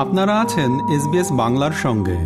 আপনারা আছেন এসবিএস বাংলার সঙ্গে।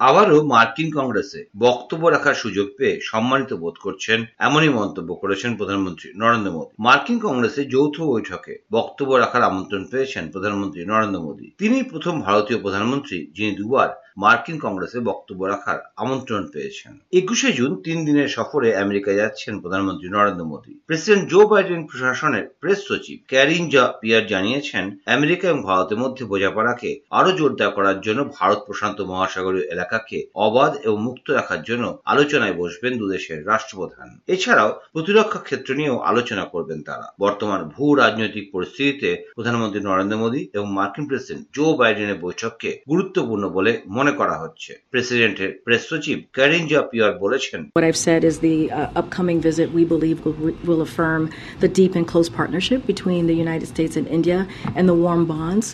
আবারও মার্কিন কংগ্রেসে বক্তব্য রাখার সুযোগ পেয়ে সম্মানিত বোধ করছেন এমনই মন্তব্য করেছেন প্রধানমন্ত্রী নরেন্দ্র মোদী। মার্কিন কংগ্রেসে যৌথ বৈঠকে বক্তব্য রাখার আমন্ত্রণ পেয়েছেন প্রধানমন্ত্রী নরেন্দ্র মোদী। তিনি প্রথম ভারতীয় প্রধানমন্ত্রী, যিনি দুবার মার্কিন কংগ্রেসে বক্তব্য রাখার আমন্ত্রণ পেয়েছেন। একুশে জুন তিন দিনের সফরে আমেরিকা যাচ্ছেন প্রধানমন্ত্রী Narendra Modi. President Joe Biden প্রশাসনের প্রেস সচিব ক্যারিন জা পিয়ার জানিয়েছেন, আমেরিকা এবং ভারতের মধ্যে বোঝাপড়াকে আরও জোরদার করার জন্য ভারত প্রশান্ত মহাসাগরীয় এলাকাকে অবাধ এবং মুক্ত রাখার জন্য আলোচনায় বসবেন দুদেশের রাষ্ট্রপ্রধান। এছাড়াও প্রতিরক্ষা ক্ষেত্র নিয়েও আলোচনা করবেন তারা। বর্তমান ভূ রাজনৈতিক পরিস্থিতিতে প্রধানমন্ত্রী নরেন্দ্র মোদী এবং মার্কিন প্রেসিডেন্ট জো বাইডেনের বৈঠককে গুরুত্বপূর্ণ বলে মনে করা হচ্ছে প্রেসিডেন্টের প্রেস সচিব ক্যারিন জা পিয়ার বলেছেন What I've said is the uh, upcoming visit we believe will, will affirm the deep and close partnership between the United States and India and the warm bonds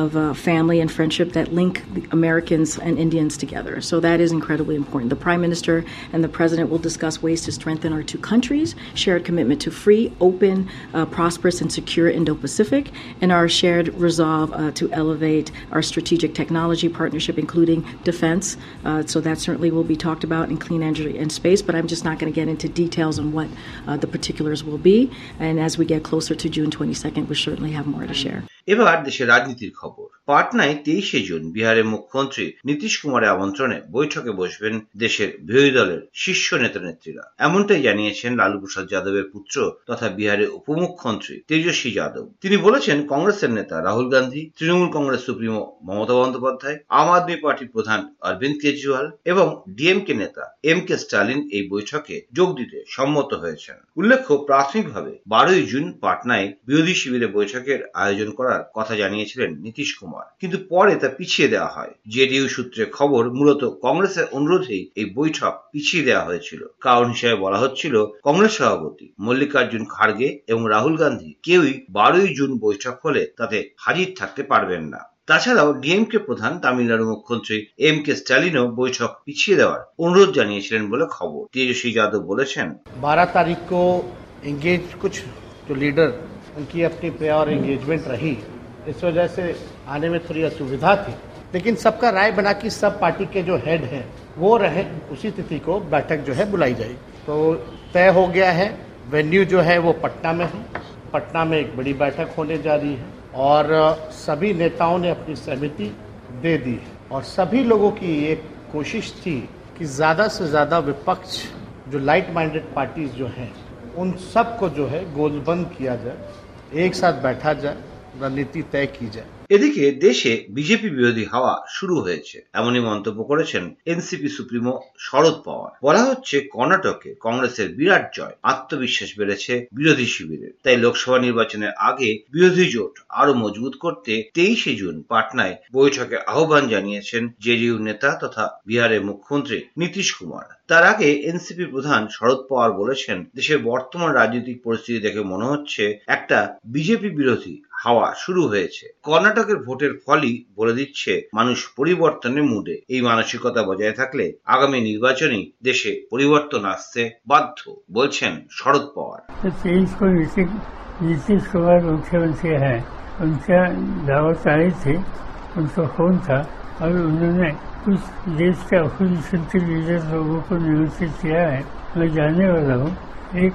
of uh, family and friendship that link Americans and Indians together. So that is incredibly important. The Prime Minister and the President will discuss ways to strengthen our two countries, shared commitment to free, open, uh, prosperous, and secure Indo-Pacific, and our shared resolve uh, to elevate our strategic technology partnership, including defense. Uh, so that certainly will be talked about in clean energy and space, but I'm just not going to get into details on what uh, the particulars will be. And as we get closer to June 22nd, we'll certainly have more to share. এবার দেশের রাজনীতির খবর। পাটনায় তেইশে June বিহারের মুখ্যমন্ত্রী নীতিশ কুমারের আমন্ত্রণে বৈঠকে বসবেন দেশের বিরোধী দলের শীর্ষ নেতা নেত্রীরা। এমনটাই জানিয়েছেন লালু প্রসাদ যাদবের পুত্র তথা বিহারের উপমুখ্যমন্ত্রী তেজস্বী যাদব। তিনি বলেছেন, কংগ্রেসের নেতা রাহুল গান্ধী, তৃণমূল কংগ্রেস সুপ্রিমো মমতা বন্দ্যোপাধ্যায়, আম আদমি পার্টির প্রধান অরবিন্দ কেজরিওয়াল এবং ডিএমকে নেতা এম কে স্টালিন এই বৈঠকে যোগ দিতে সম্মত হয়েছেন। উল্লেখ্য, প্রাথমিকভাবে বারোই জুন পাটনায় বিরোধী শিবিরে বৈঠকের আয়োজন করার কথা জানিয়েছিলেন নীতিশ কুমার কিন্তু পরে তা পিছিয়ে দেওয়া হয় জেডিইউ সূত্রে খবর মূলত কংগ্রেসের অনুরোধেই এই বৈঠক পিছিয়ে দেওয়া হয়েছিল কারণ হিসেবে বলা হচ্ছিল কংগ্রেস সভাপতি মল্লিকার্জুন খাড়গে এবং রাহুল গান্ধী কেউই বারোই জুন বৈঠক হলে তাতে হাজির থাকতে পারবেন না তাছাড়াও ডিএমকে প্রধান তামিলনাড়ু মুখ্যমন্ত্রী এম কে স্ট্যালিনও বৈঠক পিছিয়ে দেওয়ার অনুরোধ জানিয়েছিলেন বলে খবর তেজস্বী যাদব বলেছেন बारह तारीख को एंगेज कुछ जो लीडर उनकी अपनी प्यार एंगेजमेंट रही। इस वजह से आने में थोड़ी असुविधा थी। लेकिन सबका राय बना कि सब पार्टी के जो हेड हैं, वो रहे, उसी तिथि को बैठक जो है बुलाई जाएगी तो तय हो गया है वेन्यू जो है वो पटना में है। पटना में एक बड़ी बैठक होने जा रही है और सभी नेताओं ने अपनी सहमति दे दी है। और सभी लोगों की एक कोशिश थी कि ज़्यादा से ज़्यादा विपक्ष, जो लाइट माइंडेड पार्टीज़ जो हैं, उन सबको जो है गोलबंद किया जाए। एक साथ बैठा जाए रणनीति तय की जाए। এদিকে দেশে বিজেপি বিরোধী হাওয়া শুরু হয়েছে। এমনই মন্তব্য করেছেন এনসিপি সুপ্রিমো শরদ পাওয়ার। বলা হচ্ছে, কর্ণাটকে কংগ্রেসের বিরাট জয়। আত্মবিশ্বাস বেড়েছে বিরোধী শিবিরের। তাই লোকসভা নির্বাচনের আগে বিরোধী জোট আরও মজবুত করতে তেইশে জুন পাটনায় বৈঠকে আহ্বান জানিয়েছেন জেডিইউ নেতা তথা বিহারের মুখ্যমন্ত্রী নীতিশ কুমার। তার আগে এনসিপি প্রধান শরদ পাওয়ার বলেছেন, দেশের বর্তমান রাজনৈতিক পরিস্থিতি দেখে মনে হচ্ছে একটা বিজেপি বিরোধী হাওয়া শুরু হয়েছে। কর্ণাটকের ভোটের ফলই বলে দিচ্ছে মানুষ পরিবর্তনের মুডে এই মানসিকতা বজায় থাকলে আগামী নির্বাচনেই দেশে পরিবর্তন আসতে বাধ্য বলছেন শরদ পাওয়ার तो तेईस को नीतीश नीतीश कुमार मुख्यमंत्री हैं उनका दावत आई थी उनका फोन था और उन्होंने कुछ देश के अपोजिशन के लीडर लोगों को निमंत्रित किया है मैं जानने वाला हूँ एक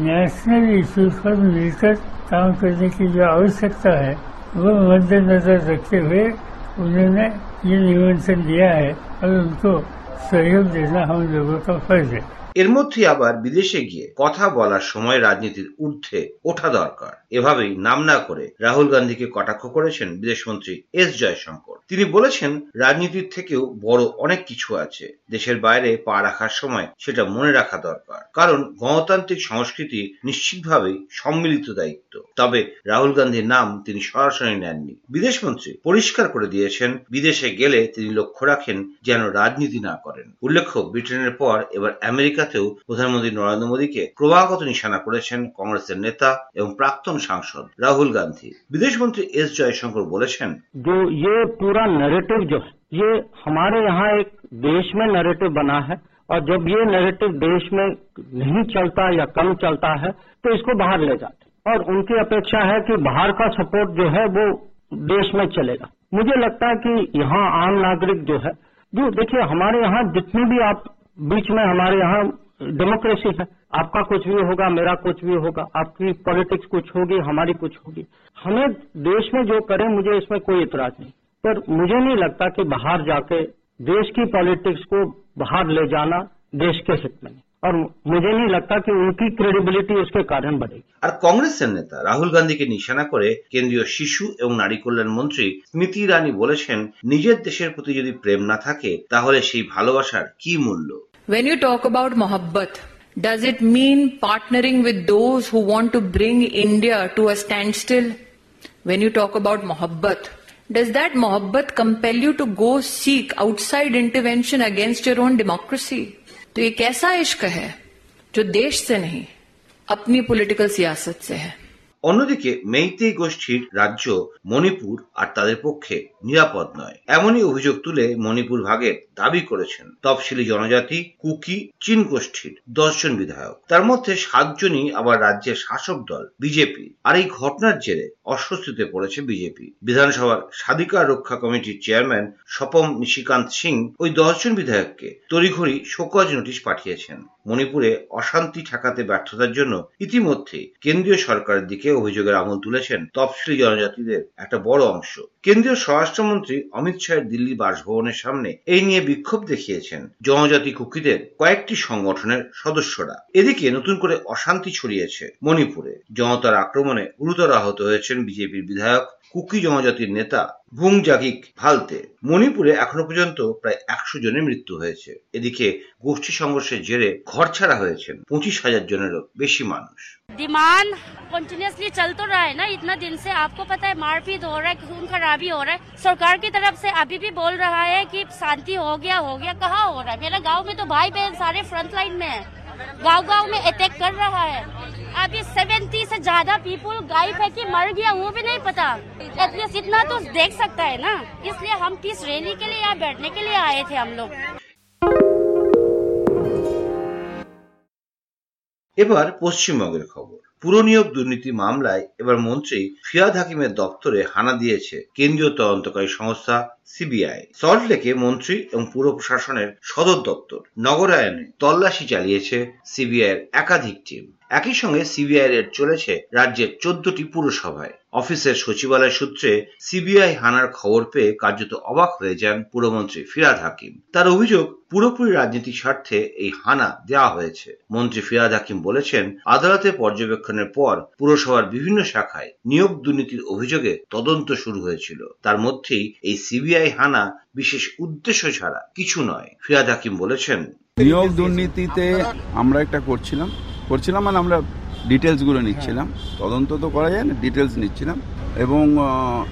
नेशनल इश्यूज पर मिलकर काम करने की जो आवश्यकता है वो मद्देनजर रखते हुए उन्होंने ये निमंत्रण दिया है. और उनको सहयोग देना हम लोगों का फर्ज है. এর মধ্যে আবার বিদেশে গিয়ে কথা বলার সময় রাজনীতির ঊর্ধ্বে ওঠা দরকার। এভাবেই নাম না করে রাহুল গান্ধীকে কটাক্ষ করেছেন বিদেশমন্ত্রী এস জয়শঙ্কর। তিনি বলেছেন, রাজনীতির থেকেও বড় অনেক কিছু আছে, দেশের বাইরে পা রাখার সময় সেটা মনে রাখা দরকার। কারণ গণতান্ত্রিক সংস্কৃতি নিশ্চিতভাবেই সম্মিলিত দায়িত্ব। তবে রাহুল গান্ধীর নাম তিনি সরাসরি নেননি। বিদেশমন্ত্রী পরিষ্কার করে দিয়েছেন, বিদেশে গেলে তিনি লক্ষ্য রাখেন যেন রাজনীতি না করেন। উল্লেখ্য, ব্রিটেনের পর এবার আমেরিকাতেও প্রধানমন্ত্রী নরেন্দ্র মোদীকে ক্রমাগত নিশানা করেছেন কংগ্রেসের নেতা এবং প্রাক্তন সাংসদ রাহুল গান্ধী বিদেশমন্ত্রী এস জয়শঙ্কর বলেছেন जो ये पूरा नैरेटिव जो है ये हमारे यहाँ एक देश में नैरेटिव बना है और जब ये नैरेटिव देश में नहीं चलता या कम चलता है तो इसको बाहर ले जाते हैं। और उनकी अपेक्षा है कि बाहर का सपोर्ट जो है वो देश में चलेगा मुझे लगता है कि यहाँ आम नागरिक जो है जो देखिए हमारे यहाँ जितनी भी आप बीच में हमारे यहाँ डेमोक्रेसी है आपका कुछ भी होगा मेरा कुछ भी होगा आपकी पॉलिटिक्स कुछ होगी हमारी कुछ होगी हमें देश में जो करें मुझे इसमें कोई इतराज नहीं पर मुझे नहीं लगता कि बाहर जाके देश की पॉलिटिक्स को बाहर ले जाना देश के हित में और मुझे नहीं लगता कि उनकी क्रेडिबिलिटी उसके कारण बढ़ेगी আর কংগ্রেসের নেতা রাহুল গান্ধীকে নিশানা করে কেন্দ্রীয় শিশু এবং নারী কল্যাণ মন্ত্রী স্মৃতি ইরানি বলেছেন নিজের দেশের প্রতি যদি প্রেম না থাকে তাহলে সেই ভালোবাসার কি মূল্য When you talk about mohabbat, does it mean partnering with those who want to bring India to a standstill? When you talk about mohabbat, does that mohabbat compel you to go seek outside intervention against your own democracy? तो ये कैसा इश्क है जो देश से नहीं अपनी पॉलिटिकल सियासत से है অন্যদিকে মেইতেই গোষ্ঠীর রাজ্য মণিপুর আর তাদের পক্ষে নিরাপদ নয়। এমনই অভিযোগ তুলে মণিপুর ভাগের দাবি করেছেন তফসিলি জনজাতি কুকি চীন গোষ্ঠীর দশজন বিধায়ক। তার মধ্যে সাতজনই আবার রাজ্যের শাসক দল, বিজেপি। আর এই ঘটনার জেরে অস্বস্তিতে পড়েছে বিজেপি। বিধানসভার স্বাধিকার রক্ষা কমিটির চেয়ারম্যান স্বপম নিশিকান্ত সিং ওই দশজন বিধায়ককে তড়িঘড়ি শোকজ নোটিশ পাঠিয়েছেন। মণিপুরে অশান্তি ঠেকাতে ব্যর্থতার জন্য ইতিমধ্যে কেন্দ্রীয় সরকারের দিকে অভিযোগের আঙুল তুলেছেন তফসিলি জনজাতিদের একটা বড় অংশ। কেন্দ্রীয় স্বরাষ্ট্রমন্ত্রী অমিত শাহের দিল্লি বাসভবনের সামনে এই নিয়ে বিক্ষোভ দেখিয়েছেন জনজাতি কুকিদের কয়েকটি সংগঠনের সদস্যরা। এদিকে নতুন করে অশান্তি ছড়িয়েছে মণিপুরে। জনতার আক্রমণে গুরুতর আহত হয়েছেন বিজেপির বিধায়ক কুকি জনজাতির নেতা ভুং জাগিক ভালতে মণিপুরে এখনো পর্যন্ত প্রায় একশো জনের মৃত্যু হয়েছে এদিকে গোষ্ঠী সংঘর্ষের জেরে ঘরছাড়া হয়েছেন পঁচিশ হাজার জনেরও বেশি মানুষ डिमांड कंटिन्यूसली चल तो रहा है ना इतना दिन से आपको पता है मारपीट हो रहा है खून खराबी हो रहा है सरकार की तरफ से अभी भी बोल रहा है कि शांति हो गया हो गया कहाँ हो रहा है मेरा गांव में तो भाई बहन सारे फ्रंट लाइन में है गांव गांव में अटैक कर रहा है अभी सेवेंटी से ज्यादा पीपुल गायब है कि मर गया वो भी नहीं पता एटलीस्ट इतना तो देख सकता है ना इसलिए हम पीस रैली के लिए यहाँ बैठने के लिए आए थे हम लोग এবার পশ্চিমবঙ্গের খবর পুরনিয়োগ দুর্নীতি মামলায় এবার মন্ত্রী ফিয়াদ হাকিমের দপ্তরে হানা দিয়েছে কেন্দ্রীয় তদন্তকারী সংস্থা সিবিআই। সল্টলেকে মন্ত্রী এবং পুর প্রশাসনের সদর দপ্তর নগরায়নে তল্লাশি চালিয়েছে সিবিআই একাধিক টিম। একই সঙ্গে সিবিআই এর চলেছে রাজ্যের চোদ্দটি পুরসভায়। অফিসের সচিবালয় সূত্রে সিবিআই হানার খবর পেয়ে কার্যত অবাক হয়ে যান পুরমন্ত্রী ফিরাদ হাকিম। তার অভিযোগ, পুরোপুরি রাজনৈতিক স্বার্থে এই হানা দেওয়া হয়েছে। মন্ত্রী ফিরাদ হাকিম বলেছেন, আদালতে পর্যবেক্ষণের পর পুরসভার বিভিন্ন শাখায় নিয়োগ দুর্নীতির অভিযোগে তদন্ত শুরু হয়েছিল। তার মধ্যেই এই সিবিআই হানা বিশেষ উদ্দেশ্য ছাড়া কিছু নয়। ফিরাদ হাকিম বলেছেন, নিয়োগ দুর্নীতিতে আমরা একটা করছিলাম। করছিলাম মানে আমরা ডিটেলসগুলো নিচ্ছিলাম। তদন্ত তো করা যায় না, ডিটেলস নিচ্ছিলাম। এবং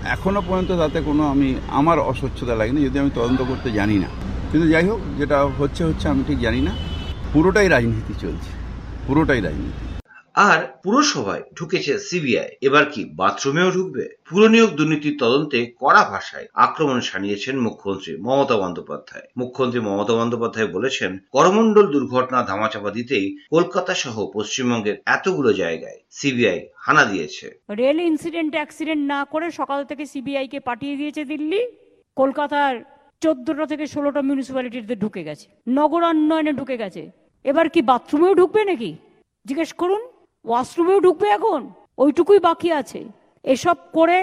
এখনও এখনও পর্যন্ত তাতে কোনো আমি, আমার অস্বচ্ছতা লাগেনি, যদি আমি তদন্ত করতে জানি না। কিন্তু যাই হোক, যেটা হচ্ছে হচ্ছে আমি ঠিক জানি না। পুরোটাই রাজনীতি চলছে। পুরোটাই রাজনীতি। আর পুরসভায় ঢুকেছে সিবিআই। এবার কি বাথরুমেও ঢুকবে? পুরনিয়োগ দুর্নীতির তদন্তে কড়া ভাষায় আক্রমণ সানিয়েছেন মুখ্যমন্ত্রী মমতা বন্দ্যোপাধ্যায়। মুখ্যমন্ত্রী মমতা বন্দ্যোপাধ্যায় বলেছেন, করমণ্ডল দুর্ঘটনা ধামাচাপা দিতেই কলকাতা সহ পশ্চিমবঙ্গের এতগুলো জায়গায় সিবিআই হানা দিয়েছে। রেল ইনসিডেন্ট অ্যাক্সিডেন্ট না করে সকাল থেকে সিবিআই কে পাঠিয়ে দিয়েছে দিল্লি। কলকাতার চোদ্দটা থেকে ষোলোটা মিউনিসিপ্যালিটিতে ঢুকে গেছে। নগরান্নয়নে ঢুকে গেছে। এবার কি বাথরুমেও ঢুকবে নাকি? জিজ্ঞেস করুন। ওয়াশরুমেও ঢুকবে এখন? ওইটুকুই বাকি আছে। এসব করে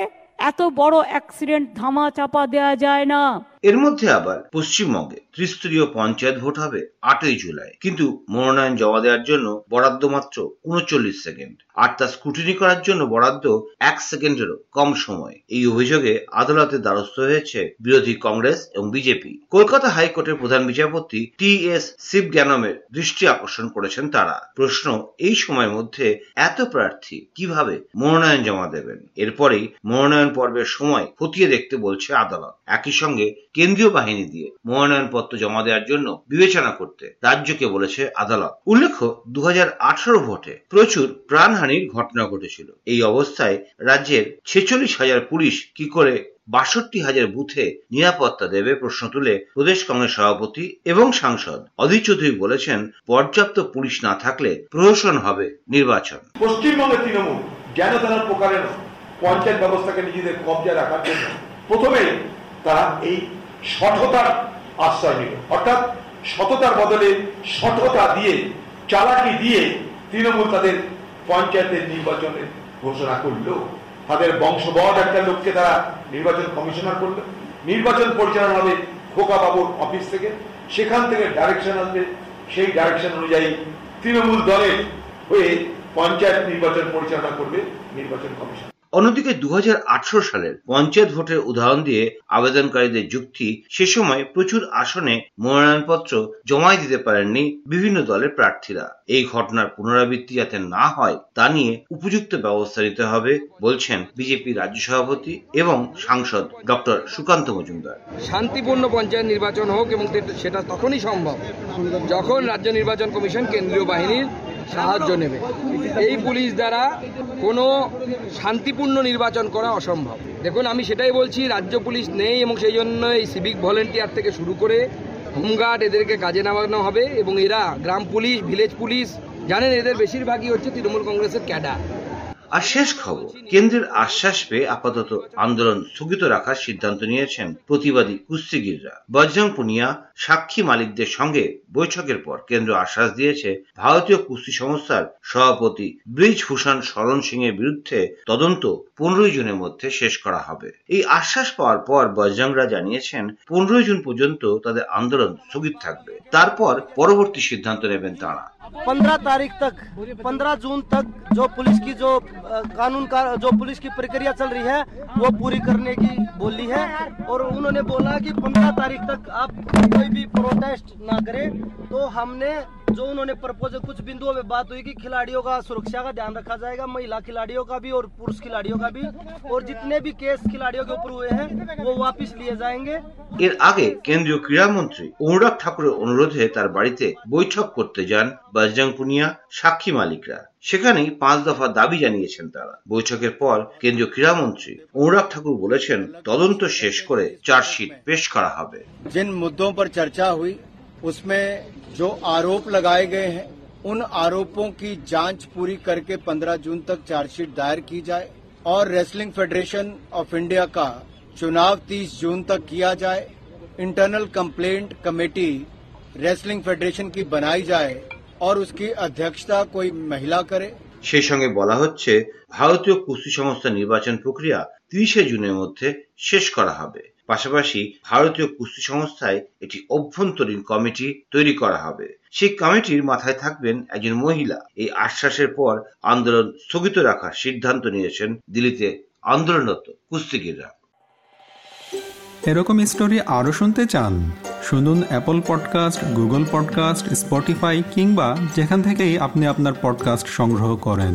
এত বড় অ্যাক্সিডেন্ট ধামা চাপা দেয়া যায় না। এর মধ্যে আবার পশ্চিমবঙ্গে ত্রিস্তরীয় পঞ্চায়েত ভোট হবে আটই জুলাই। কিন্তু মনোনয়ন জমা দেওয়ার জন্য বরাদ্দ মাত্র উনচল্লিশ সেকেন্ড। আর তা স্ক্রুটিনি করার জন্য বরাদ্দ এক সেকেন্ডেরও কম সময়। এই অভিযোগে আদালতে দ্বারস্থ হয়েছে বিরোধী কংগ্রেস এবং বিজেপি। কলকাতা হাইকোর্টের প্রধান বিচারপতি টি এস শিবজ্ঞানমের দৃষ্টি আকর্ষণ করেছেন তারা। প্রশ্ন, এই সময়ের মধ্যে এত প্রার্থী কীভাবে মনোনয়ন জমা দেবেন? এরপরেই মনোনয়ন পর্বের সময় খতিয়ে দেখতে বলছে আদালত। একই সঙ্গে কেন্দ্রীয় বাহিনী দিয়ে মনোনয়নপত্র জমা দেওয়ার জন্য বিবেচনা করতে রাজ্যকে বলেছে আদালত। উল্লেখ্য দু ভোটে প্রচুর প্রাণহানির ঘটনা ঘটেছিল। এই অবস্থায় রাজ্যের ছেচল্লিশ হাজার পুলিশ কি করে বাষট্টি হাজার বুথে নিরাপত্তা দেবে প্রশ্ন তুলে প্রদেশ কংগ্রেস সভাপতি এবং সাংসদ অধীর চৌধুরী বলেছেন, পর্যাপ্ত পুলিশ না থাকলে প্রহসন হবে নির্বাচন। পশ্চিমবঙ্গের তৃণমূল, যেন তেন প্রকারের পঞ্চায়েত ব্যবস্থাকে নিজেদের কবজায় রাখার জন্য। প্রথমেই তারা এই সঠতার আশ্রয় নিল। অর্থাৎ সততার বদলে সঠতা দিয়ে, চালাকি দিয়ে তৃণমূল তাদের পঞ্চায়েতের নির্বাচনের ঘোষণা করল। তাদের বংশবধ একটা লোককে তারা নির্বাচন কমিশনার করল। নির্বাচন পরিচালনা হবে খোকা বাবুর অফিস থেকে। সেখান থেকে ডাইরেকশন আসবে। সেই ডাইরেকশন অনুযায়ী তৃণমূল দলের হয়ে পঞ্চায়েত নির্বাচন পরিচালনা করবে নির্বাচন কমিশন। অন্যদিকে দু সালের পঞ্চায়েত ভোটের উদাহরণ দিয়ে আবেদনকারীদের যুক্তি, সে সময় প্রচুর আসনে মনোনয়নপত্র জমাই দিতে পারেননি বিভিন্ন দলের প্রার্থীরা। এই ঘটনার পুনরাবৃত্তি যাতে না হয়, তা নিয়ে উপযুক্ত ব্যবস্থা নিতে হবে বলছেন বিজেপি রাজ্য সভাপতি এবং সাংসদ ডক্টর সুকান্ত মজুমদার। শান্তিপূর্ণ পঞ্চায়েত নির্বাচন হোক এবং সেটা তখনই সম্ভব, যখন রাজ্য নির্বাচন কমিশন কেন্দ্রীয় বাহিনীর সাহায্য নেবে। এই পুলিশ দ্বারা কোনো শান্তিপূর্ণ নির্বাচন করা অসম্ভব। দেখুন, আমি সেটাই বলছি, রাজ্য পুলিশ নেই এবং সেই জন্য এই সিভিক ভলেন্টিয়ার থেকে শুরু করে হোমগার্ড এদেরকে কাজে নামানো হবে এবং এরা গ্রাম পুলিশ ভিলেজ পুলিশ, জানেন এদের বেশিরভাগই হচ্ছে তৃণমূল কংগ্রেসের ক্যাডার। আর শেষ খবর, কেন্দ্রের আশ্বাস পেয়ে আপাতত আন্দোলন স্থগিত রাখার সিদ্ধান্ত নিয়েছেন প্রতিবাদী কুস্তিগিররা। বজরং পুনিয়া সাক্ষী মালিকদের সঙ্গে বৈঠকের পর কেন্দ্র আশ্বাস দিয়েছে, ভারতীয় কুস্তি সংস্থার সভাপতি ব্রিজভূষণ শরণ সিং এর বিরুদ্ধে তদন্ত পনেরোই জুনের মধ্যে শেষ করা হবে। এই আশ্বাস পাওয়ার পর বজরংরা জানিয়েছেন, পনেরোই জুন পর্যন্ত তাদের আন্দোলন স্থগিত থাকবে। তারপর পরবর্তী সিদ্ধান্ত নেবেন তারা। पंद्रह तारीख तक, पंद्रह जून तक जो पुलिस की जो कानून का, जो पुलिस की प्रक्रिया चल रही है, वो पूरी करने की बोली है। और उन्होंने बोला कि पंद्रह तारीख तक आप कोई भी प्रोटेस्ट ना करें। तो हमने जो उन्होंने प्रपोज कुछ बिंदुओं में बात हुई कि खिलाड़ियों का सुरक्षा का ध्यान रखा जाएगा महिला खिलाड़ियों का भी और पुरुष खिलाड़ियों का भी और जितने भी केस खिलाड़ियों के ऊपर हुए हैं वो वापस लिए जाएंगे এর আগে কেন্দ্রীয় ক্রীড়ামন্ত্রী অনুরাগ ঠাকুরের অনুরোধে তার বাড়িতে বৈঠক করতে যান বজরং পুনিয়া সাক্ষী মালিকরা সেখানেই পাঁচ দফা দাবি জানিয়েছেন তারা বৈঠকের পর কেন্দ্রীয় ক্রীড়ামন্ত্রী অনুরাগ ঠাকুর বলেছেন তদন্ত শেষ করে চার্জশিট পেশ করা হবে जिन मुद्दों पर चर्चा हुई उसमें जो आरोप लगाए गए हैं उन आरोपों की जांच पूरी करके 15 जून तक चार्जशीट दायर की जाए और रेसलिंग फेडरेशन ऑफ इंडिया का चुनाव 30 जून तक किया जाए internal complaint committee wrestling federation की बनाई जाए और उसकी अध्यक्षता कोई महिला करे সেই সঙ্গে বলা হচ্ছে ভারতীয় কুস্তি সংস্থা নির্বাচন প্রক্রিয়া তিরিশে জুনের মধ্যে শেষ করা হবে পাশাপাশি ভারতীয় কুস্তি সংস্থায় একটি অভ্যন্তরীণ কমিটি তৈরি করা হবে। সেই কমিটির মাথায় থাকবেন একজন মহিলা। এই আশ্বাসের পর আন্দোলন স্থগিত রাখার সিদ্ধান্ত নিয়েছেন দিল্লিতে আন্দোলনরত কুস্তিগিররা। এরকম স্টোরি আরও শুনতে চান, শুনুন Apple podcast Google podcast Spotify কিংবা যেখান থেকেই আপনি আপনার পডকাস্ট সংগ্রহ করেন।